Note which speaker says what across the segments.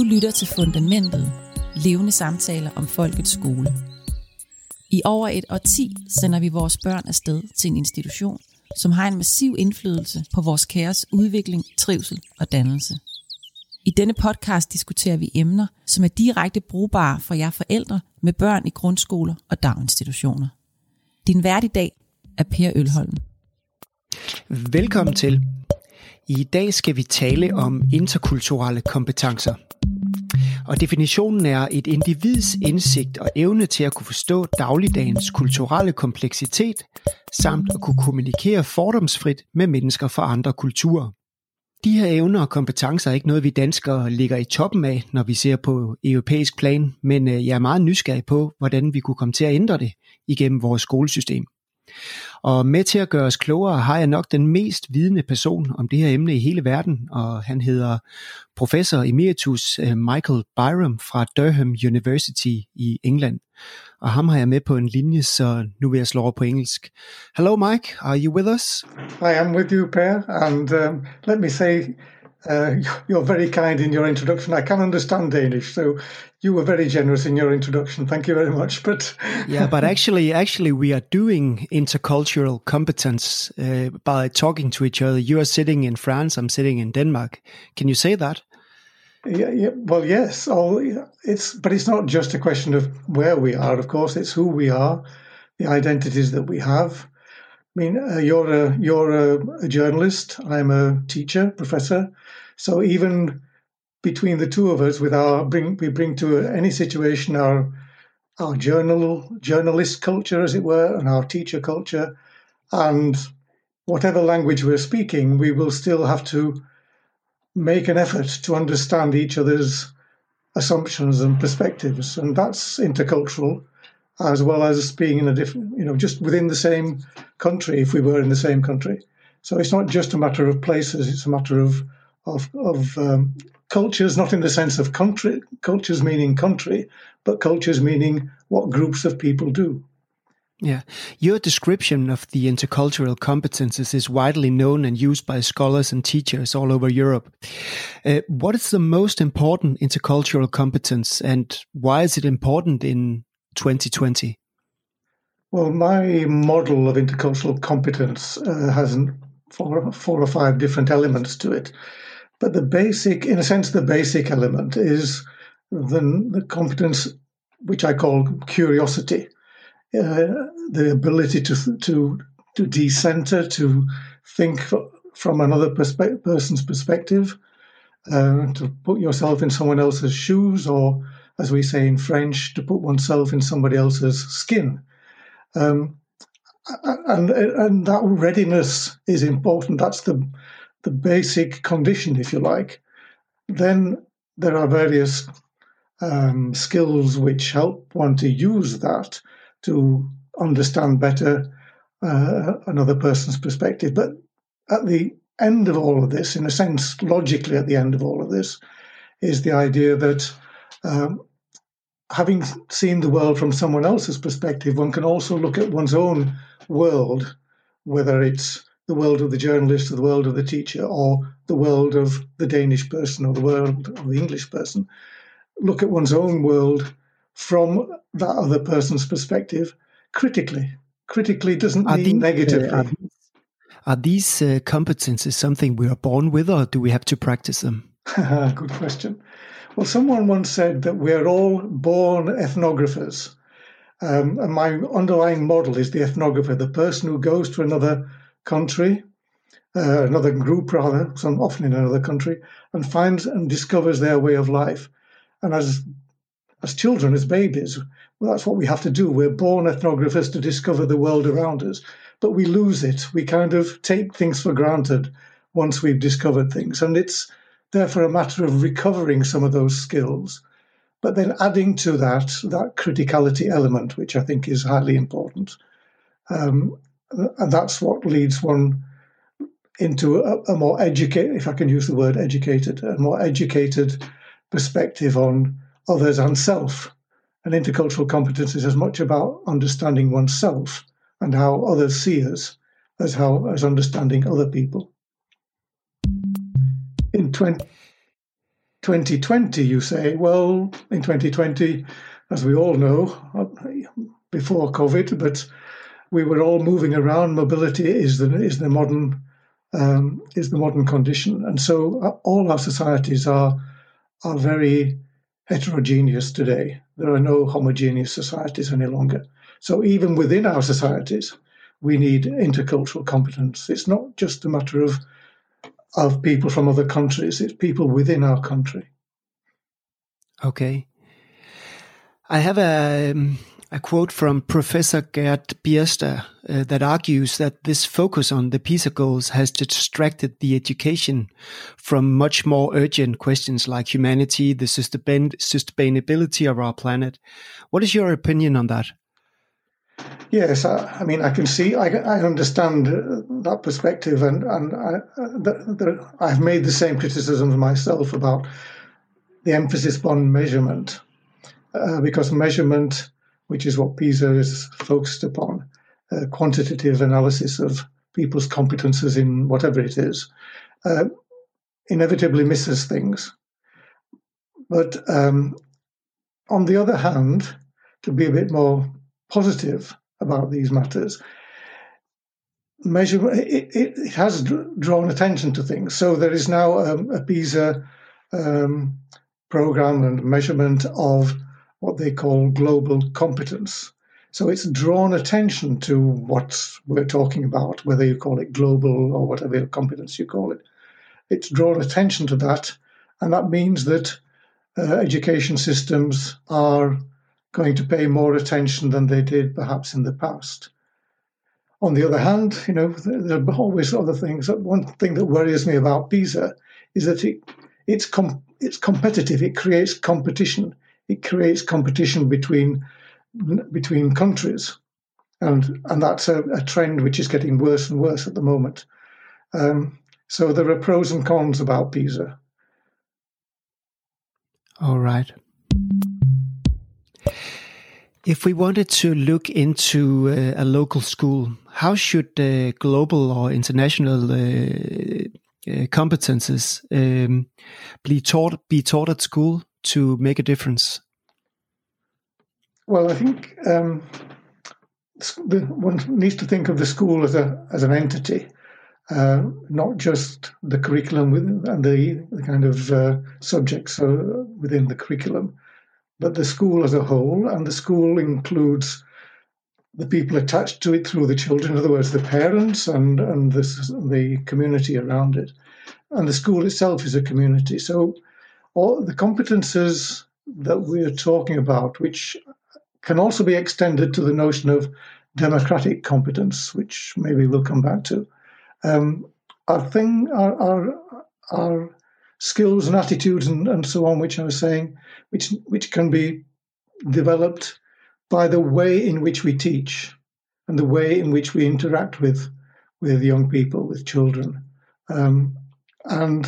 Speaker 1: Du lytter til Fundamentet, levende samtaler om folkets skole. I over et årti sender vi vores børn afsted til en institution, som har en massiv indflydelse på vores kæres udvikling, trivsel og dannelse. I denne podcast diskuterer vi emner, som er direkte brugbare for jer forældre med børn i grundskoler og daginstitutioner. Din vært i dag er Per Ølholm.
Speaker 2: Velkommen til. I dag skal vi tale om interkulturelle kompetencer. Og definitionen er et individs indsigt og evne til at kunne forstå dagligdagens kulturelle kompleksitet, samt at kunne kommunikere fordomsfrit med mennesker fra andre kulturer. De her evner og kompetencer er ikke noget, vi danskere ligger i toppen af, når vi ser på europæisk plan, men øh, jeg er meget nysgerrig på, hvordan vi kunne komme til at ændre det igennem vores skolesystem. Og med til at gøre os klogere har jeg nok den mest vidende person om det her emne i hele verden, og han hedder professor emeritus øh, Michael Byram fra Durham University i England. Og ham har jeg med på en linje, så nu vil jeg slå over på engelsk. Hello Mike, are you with us?
Speaker 3: I am with you, Per, and um, let me say uh, you're very kind in your introduction. I can understand Danish, so you were very generous in your introduction. Thank you very much. But
Speaker 2: yeah, but actually, actually, we are doing intercultural competence uh, by talking to each other. You are sitting in France. I'm sitting in Denmark. Can you say that?
Speaker 3: Yeah, yeah, well, yes. Oh, it's but it's not just a question of where we are. Of course, it's who we are, the identities that we have. I mean, uh, you're a you're a, a, journalist. I'm a teacher, professor. So even between the two of us, with our bring we bring to any situation our our journal journalist culture, as it were, and our teacher culture, and whatever language we're speaking, we will still have to make an effort to understand each other's assumptions and perspectives, and that's intercultural, as well as being in a different, you know, just within the same country. If we were in the same country, so it's not just a matter of places; it's a matter of of, of um, cultures, not in the sense of country, cultures meaning country, but cultures meaning what groups of people do.
Speaker 2: Yeah. Your description of the intercultural competences is widely known and used by scholars and teachers all over Europe. Uh, what is the most important intercultural competence and why is it important in 2020?
Speaker 3: Well, my model of intercultural competence uh, has four, four or five different elements to it. But the basic, in a sense, the basic element is the, the competence which I call curiosity, uh, the ability to to to decenter, to think from another perspe- person's perspective, uh, to put yourself in someone else's shoes, or as we say in French, to put oneself in somebody else's skin. Um, and and that readiness is important. That's the the basic condition, if you like, then there are various um, skills which help one to use that to understand better uh, another person's perspective. But at the end of all of this, in a sense, logically at the end of all of this, is the idea that um, having seen the world from someone else's perspective, one can also look at one's own world, whether it's the world of the journalist or the world of the teacher or the world of the Danish person or the world of the English person. Look at one's own world from that other person's perspective critically. Critically doesn't are mean these, negatively. Uh,
Speaker 2: are these, are these uh, competences something we are born with or do we have to practice them?
Speaker 3: Good question. Well, someone once said that we're all born ethnographers. Um, and my underlying model is the ethnographer, the person who goes to another country, uh, another group rather, some often in another country, and finds and discovers their way of life. And as as children, as babies, well, that's what we have to do. We're born ethnographers to discover the world around us, but we lose it. We kind of take things for granted once we've discovered things, and it's therefore a matter of recovering some of those skills, but then adding to that that criticality element, which I think is highly important. Um, and that's what leads one into a, a more educated, if I can use the word educated, a more educated perspective on others and self. And intercultural competence is as much about understanding oneself and how others see us as how as understanding other people. In 20 2020, you say, well, in 2020, as we all know, uh, before COVID, but we were all moving around. Mobility is the is the modern um, is the modern condition, and so uh, all our societies are are very heterogeneous today. There are no homogeneous societies any longer. So even within our societies, we need intercultural competence. It's not just a matter of of people from other countries; it's people within our country.
Speaker 2: Okay. I have a um, a quote from Professor Gert Biesta uh, that argues that this focus on the PISA goals has distracted the education from much more urgent questions like humanity, the sustain sustainability of our planet. What is your opinion on that?
Speaker 3: Yes, I, I mean, I can see, I, I understand that perspective, and and I, the, the, I've made the same criticisms myself about the emphasis on measurement, uh, because measurement which is what PISA is focused upon, uh, quantitative analysis of people's competences in whatever it is, uh, inevitably misses things. But um, on the other hand, to be a bit more positive about these matters, measure it, it has drawn attention to things. So there is now um, a PISA um, program and measurement of what they call global competence. So it's drawn attention to what we're talking about, whether you call it global or whatever competence you call it. It's drawn attention to that, and that means that uh, education systems are going to pay more attention than they did perhaps in the past. On the other hand, you know, there are always other things. One thing that worries me about PISA is that it, it's com- it's competitive. It creates competition it creates competition between between countries, and and that's a, a trend which is getting worse and worse at the moment. Um, so there are pros and cons about PISA.
Speaker 2: All right. If we wanted to look into uh, a local school, how should uh, global or international uh, uh competences um, be taught be taught at school to make a difference?
Speaker 3: Well, I think um, the, one needs to think of the school as a as an entity, uh, not just the curriculum within, and the, the kind of uh, subjects within the curriculum, but the school as a whole. And the school includes the people attached to it through the children, in other words, the parents and and the, the community around it. And the school itself is a community. So all the competences that we're talking about, which can also be extended to the notion of democratic competence, which maybe we'll come back to. Um, our thing, our, our, our skills and attitudes and, and so on, which I was saying, which which can be developed by the way in which we teach and the way in which we interact with with young people, with children. Um, and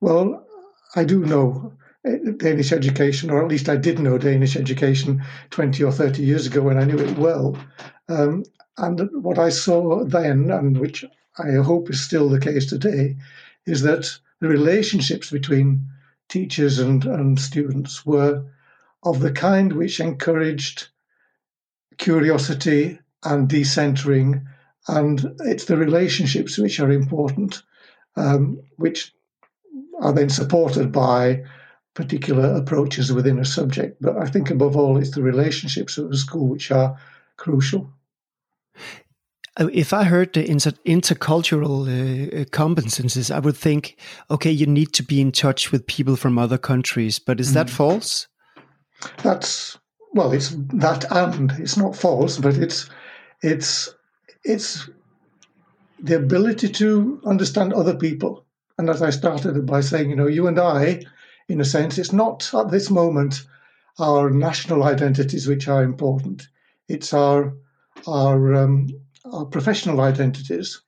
Speaker 3: well, I do know Danish education, or at least I did know Danish education 20 or 30 years ago when I knew it well. Um, and what I saw then, and which I hope is still the case today, is that the relationships between teachers and, and students were of the kind which encouraged curiosity and decentering. And it's the relationships which are important, um, which are then supported by particular approaches within a subject. But I think above all, it's the relationships of the school which are crucial.
Speaker 2: Uh, if I heard the inter intercultural uh, uh, competences, I would think, okay, you need to be in touch with people from other countries. But is mm. that false?
Speaker 3: That's well, it's that and it's not false, but it's it's it's the ability to understand other people. And as I started by saying, you know, you and I in a sense. It's not at this moment our national identities which are important. It's our our um, our professional identities,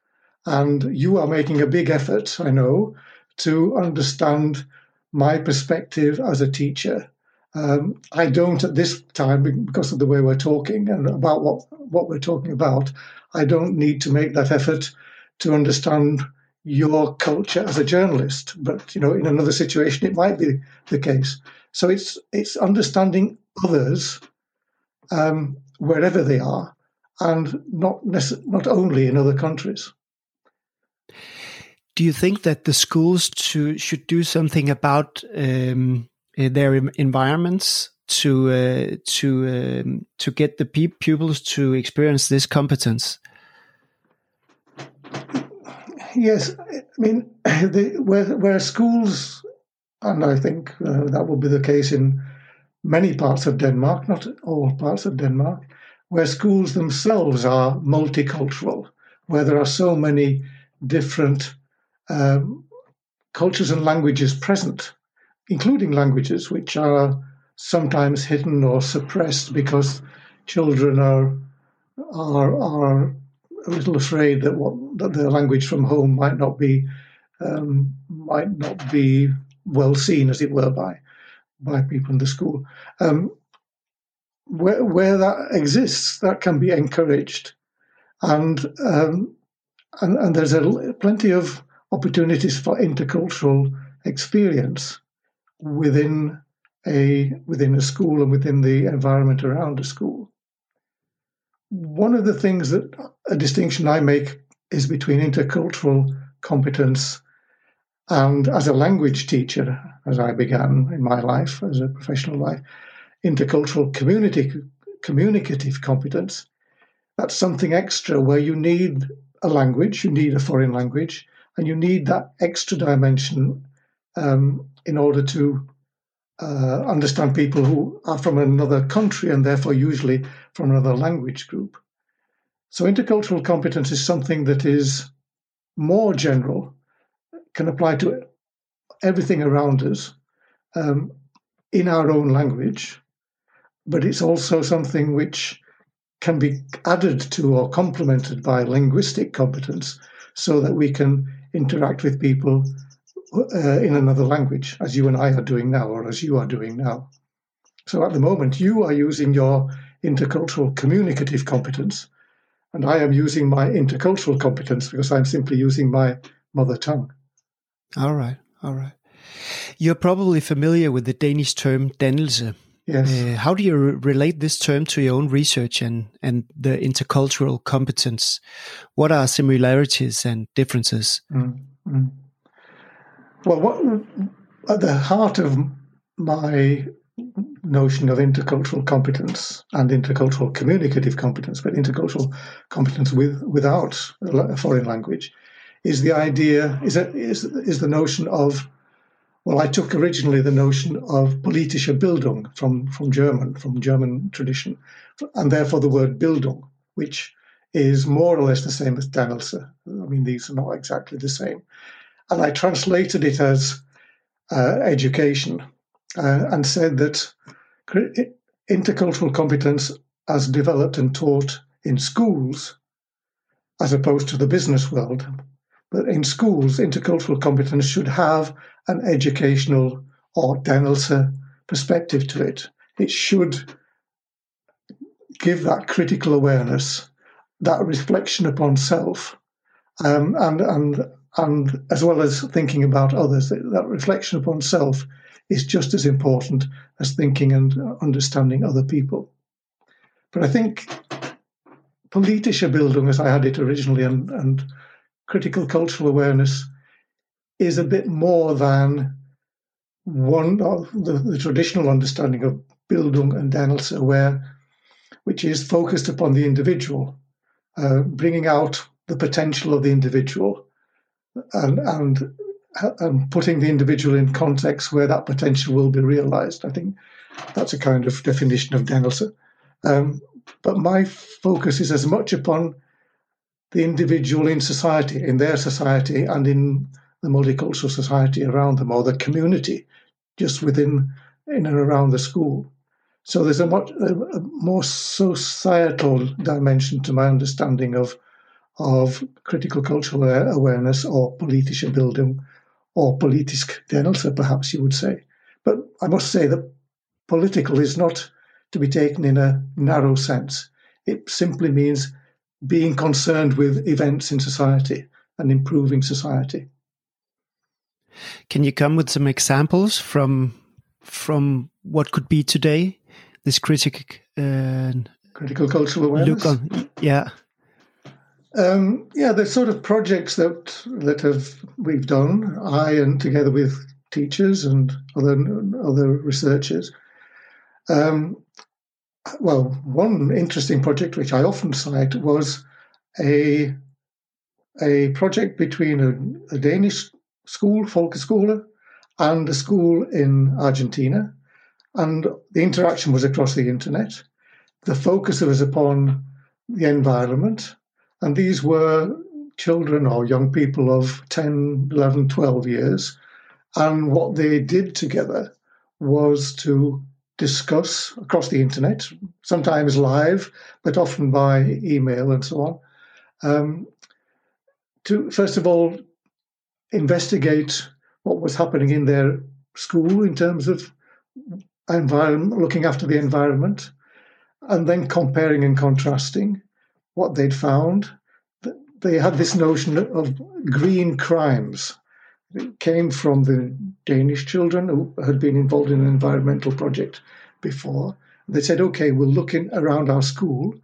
Speaker 3: and you are making a big effort, I know, to understand my perspective as a teacher. Um, I don't at this time because of the way we're talking and about what what we're talking about. I don't need to make that effort to understand your culture as a journalist, but you know, in another situation, it might be the case. So it's it's understanding others um, wherever they are, and not not only in other countries.
Speaker 2: Do you think that the schools to, should do something about um, their environments to uh, to um, to get the pupils to experience this competence?
Speaker 3: Yes, I mean, the, where where schools, and I think uh, that will be the case in many parts of Denmark, not all parts of Denmark, where schools themselves are multicultural, where there are so many different um, cultures and languages present, including languages which are sometimes hidden or suppressed because children are are are a little afraid that what that their language from home might not be um, might not be well seen, as it were, by by people in the school. Um, where where that exists, that can be encouraged, and um, and, and there's a, plenty of opportunities for intercultural experience within a within a school and within the environment around a school. One of the things that a distinction I make is between intercultural competence and as a language teacher, as I began in my life as a professional life, intercultural community communicative competence. That's something extra where you need a language, you need a foreign language, and you need that extra dimension um, in order to uh, understand people who are from another country and therefore usually from another language group. So intercultural competence is something that is more general, can apply to everything around us um, in our own language, but it's also something which can be added to or complemented by linguistic competence so that we can interact with people uh, in another language, as you and I are doing now, or as you are doing now. So at the moment, you are using your intercultural communicative competence, and I am using my intercultural competence because I'm simply using my mother tongue.
Speaker 2: All right, all right. You're probably familiar with the Danish term dannelse.
Speaker 3: Yes.
Speaker 2: Uh, how do you re relate this term to your own research and, and the intercultural competence? What are similarities and differences?
Speaker 3: Mm -hmm. Well, what, at the heart of my notion of intercultural competence and intercultural communicative competence, but intercultural competence with, without a foreign language, is the idea is a, is is the notion of well, I took originally the notion of politische Bildung from from German from German tradition, and therefore the word Bildung, which is more or less the same as Dannelse. I mean, these are not exactly the same and I translated it as uh, education uh, and said that intercultural competence as developed and taught in schools, as opposed to the business world, but in schools, intercultural competence should have an educational or Dannelse perspective to it. It should give that critical awareness, that reflection upon self, um, and and and as well as thinking about others, that reflection upon self is just as important as thinking and understanding other people. But I think politische Bildung, as I had it originally, and, and critical cultural awareness is a bit more than one of the, the traditional understanding of Bildung and Dannelse, where which is focused upon the individual, uh, bringing out the potential of the individual and, and and putting the individual in context where that potential will be realized. I think that's a kind of definition of Dannelse. Um, but my focus is as much upon the individual in society, in their society, and in the multicultural society around them, or the community just within, in and around the school. So there's a much a, more societal dimension to my understanding of of critical cultural awareness or politische Bildung or politisk Dannelse, perhaps you would say. But I must say that political is not to be taken in a narrow sense. It simply means being concerned with events in society and improving society.
Speaker 2: Can you come with some examples from from what could be today this critic uh,
Speaker 3: critical cultural awareness?
Speaker 2: Look on, yeah.
Speaker 3: Um, yeah, the sort of projects that that have we've done, I and together with teachers and other other researchers. Um, well, one interesting project which I often cite was a a project between a, a Danish school, Folkeskole, and a school in Argentina, and the interaction was across the internet. The focus was upon the environment, and these were children or young people of 10, 11, 12 years. And what they did together was to discuss across the internet, sometimes live, but often by email and so on, um, to first of all investigate what was happening in their school in terms of environment, looking after the environment, and then comparing and contrasting what they'd found. They had this notion of green crimes. It came from the Danish children who had been involved in an environmental project before. They said, okay, we'll look in around our school.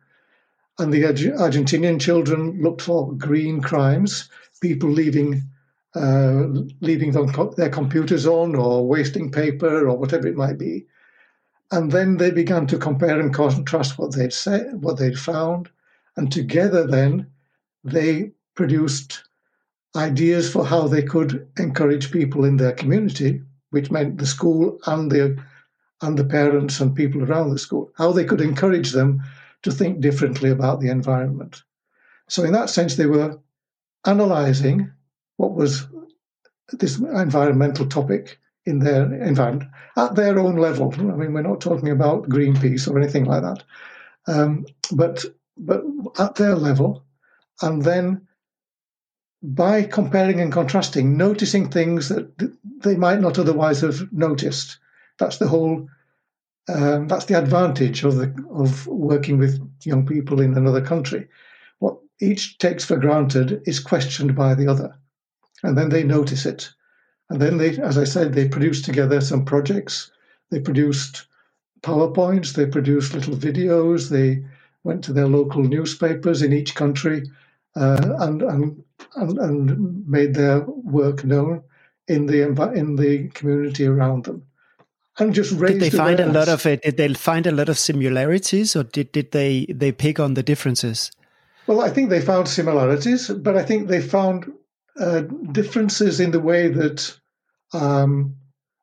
Speaker 3: And the Argentinian children looked for green crimes, people leaving uh, leaving their computers on or wasting paper or whatever it might be. And then they began to compare and contrast what they'd said, what they'd found, and together then they produced ideas for how they could encourage people in their community, which meant the school and the and the parents and people around the school, how they could encourage them to think differently about the environment. So in that sense, they were analyzing what was this environmental topic in their environment at their own level. I mean, we're not talking about Greenpeace or anything like that, um, but but at their level, and then by comparing and contrasting, noticing things that they might not otherwise have noticed. That's the whole. Um, that's the advantage of the of working with young people in another country. What each takes for granted is questioned by the other, and then they notice it, and then they, as I said, they produced together some projects. They produced PowerPoints, they produced little videos, they went to their local newspapers in each country uh, and, and, and, and made their work known in the, in the community around them. And just raised
Speaker 2: did they find awareness. a lot of it? Did they find a lot of similarities, or did, did they they pick on the differences?
Speaker 3: Well, I think they found similarities, but I think they found uh, differences in the way that um,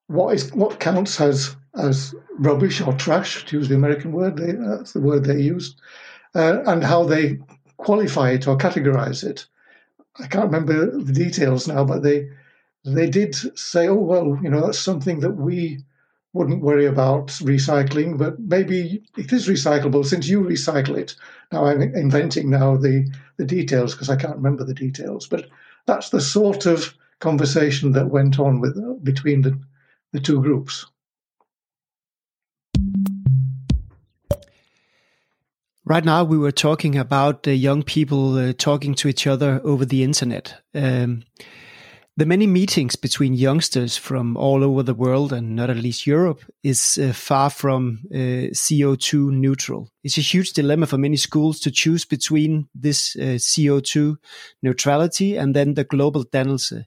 Speaker 3: what is what counts as as rubbish or trash, to use the American word, they, that's the word they used, uh, and how they qualify it or categorize it. I can't remember the details now, but they they did say, oh well, you know, that's something that we wouldn't worry about recycling, but maybe it is recyclable since you recycle it. Now I'm inventing now the the details because I can't remember the details, but that's the sort of conversation that went on with between the, the two groups.
Speaker 2: Right now, we were talking about the young people uh, talking to each other over the internet. Um, the many meetings between youngsters from all over the world and not at least Europe is uh, far from uh, CO2 neutral. It's a huge dilemma for many schools to choose between this uh, CO2 neutrality and then the global dannelse,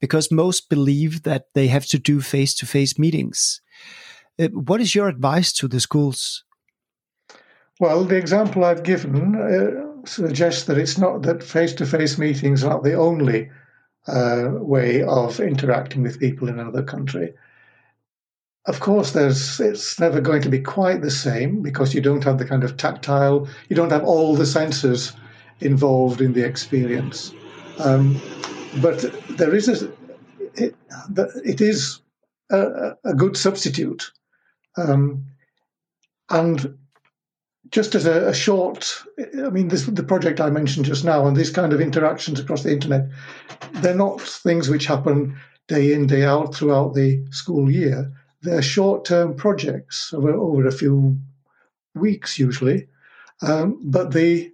Speaker 2: because most believe that they have to do face to face meetings. Uh, what is your advice to the schools?
Speaker 3: Well, the example I've given uh, suggests that it's not that face to face meetings are the only uh, way of interacting with people in another country. Of course, there's it's never going to be quite the same because you don't have the kind of tactile, you don't have all the senses involved in the experience. Um, but there is a, it, it is a, a good substitute. Um, and just as a, a, short, I mean, this, the project I mentioned just now and these kind of interactions across the internet, they're not things which happen day in, day out throughout the school year. They're short term projects over, over a few weeks usually. Um, but the,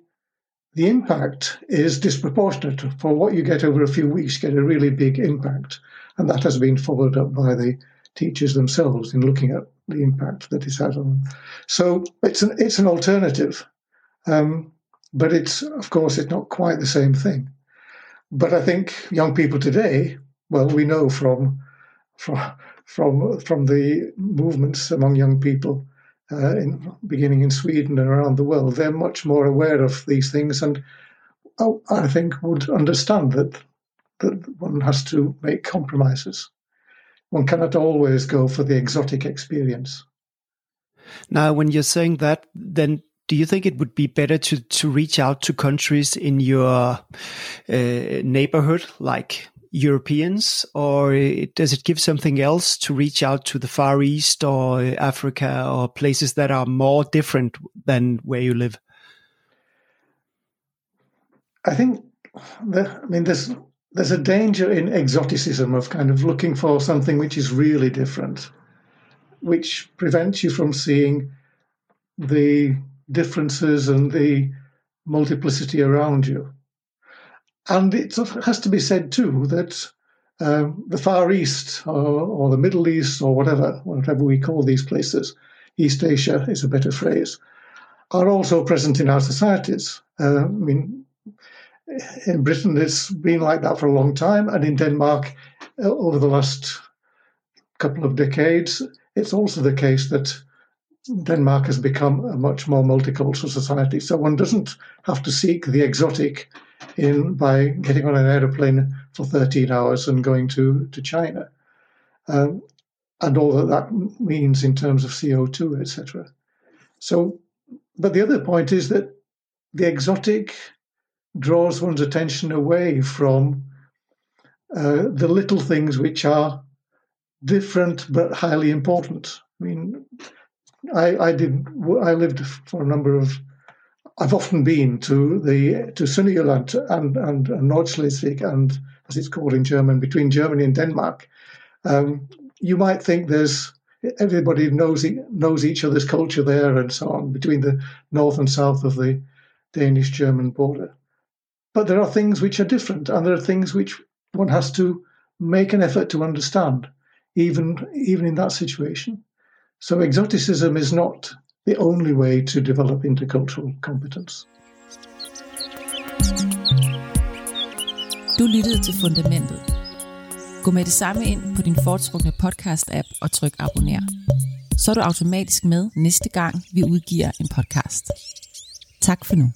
Speaker 3: the impact is disproportionate. For what you get over a few weeks, you get a really big impact. And that has been followed up by the teachers themselves in looking at the impact that it's had on them. So it's an, it's an alternative. Um, but it's, of course, it's not quite the same thing. But I think young people today, well, we know from from from from the movements among young people uh, in, beginning in Sweden and around the world, they're much more aware of these things, and oh, I think would understand that that one has to make compromises. One cannot always go for the exotic experience.
Speaker 2: Now, when you're saying that, then do you think it would be better to to reach out to countries in your uh, neighborhood, like Europeans, or does it give something else to reach out to the Far East or Africa or places that are more different than where you live?
Speaker 3: I think, the, I mean, there's there's a danger in exoticism of kind of looking for something which is really different, which prevents you from seeing the differences and the multiplicity around you. And it has to be said too that um, the Far East or, or, the Middle East or whatever, whatever we call these places, East Asia is a better phrase, are also present in our societies. Uh, I mean, in Britain, it's been like that for a long time, and in Denmark, uh, over the last couple of decades, it's also the case that Denmark has become a much more multicultural society. So one doesn't have to seek the exotic in by getting on an aeroplane for 13 hours and going to, to China, um, and all that that means in terms of CO2, etc. So, but the other point is that the exotic draws one's attention away from uh, the little things which are different but highly important. I mean, I, I did. I lived for a number of I've often been to the to Sønderjylland and and, and North Schleswig and as it's called in German between Germany and Denmark. Um, you might think there's everybody knows knows each other's culture there and so on between the north and south of the Danish German border. But there are things which are different, and there are things which one has to make an effort to understand, even even in that situation. So exoticism is not the only way to develop intercultural competence.
Speaker 1: Du lyttede til Fundamentet. Gå med det samme ind på din foretrukne podcast-app og tryk abonner. Så er du automatisk med næste gang, vi udgiver en podcast. Tak for nu.